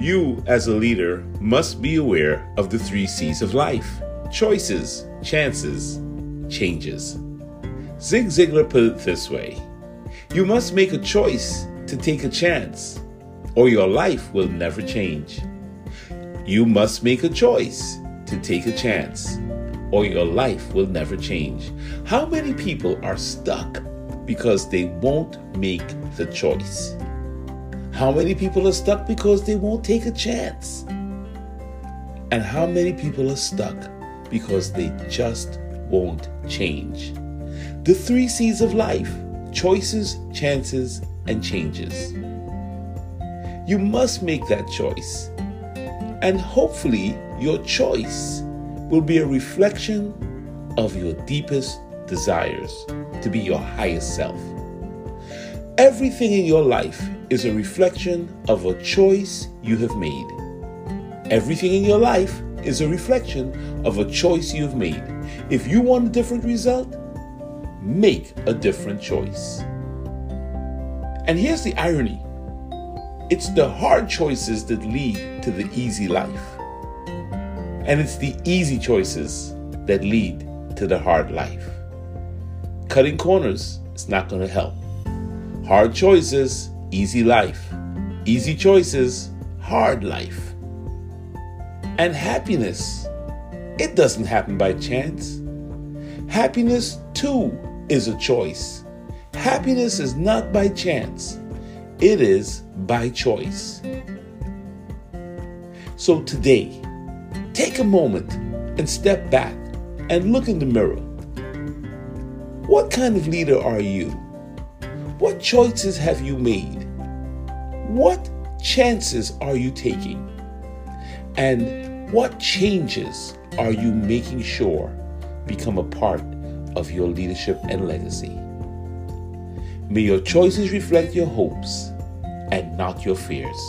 You, as a leader, must be aware of the three C's of life choices, chances, changes. Zig Ziglar put it this way You must make a choice to take a chance, or your life will never change. You must make a choice to take a chance, or your life will never change. How many people are stuck because they won't make the choice? How many people are stuck because they won't take a chance? And how many people are stuck because they just won't change? The three C's of life choices, chances, and changes. You must make that choice. And hopefully, your choice will be a reflection of your deepest desires to be your highest self. Everything in your life is a reflection of a choice you have made. Everything in your life is a reflection of a choice you have made. If you want a different result, make a different choice. And here's the irony it's the hard choices that lead to the easy life. And it's the easy choices that lead to the hard life. Cutting corners is not going to help. Hard choices, easy life. Easy choices, hard life. And happiness, it doesn't happen by chance. Happiness, too, is a choice. Happiness is not by chance, it is by choice. So today, take a moment and step back and look in the mirror. What kind of leader are you? What choices have you made? What chances are you taking? And what changes are you making sure become a part of your leadership and legacy? May your choices reflect your hopes and not your fears.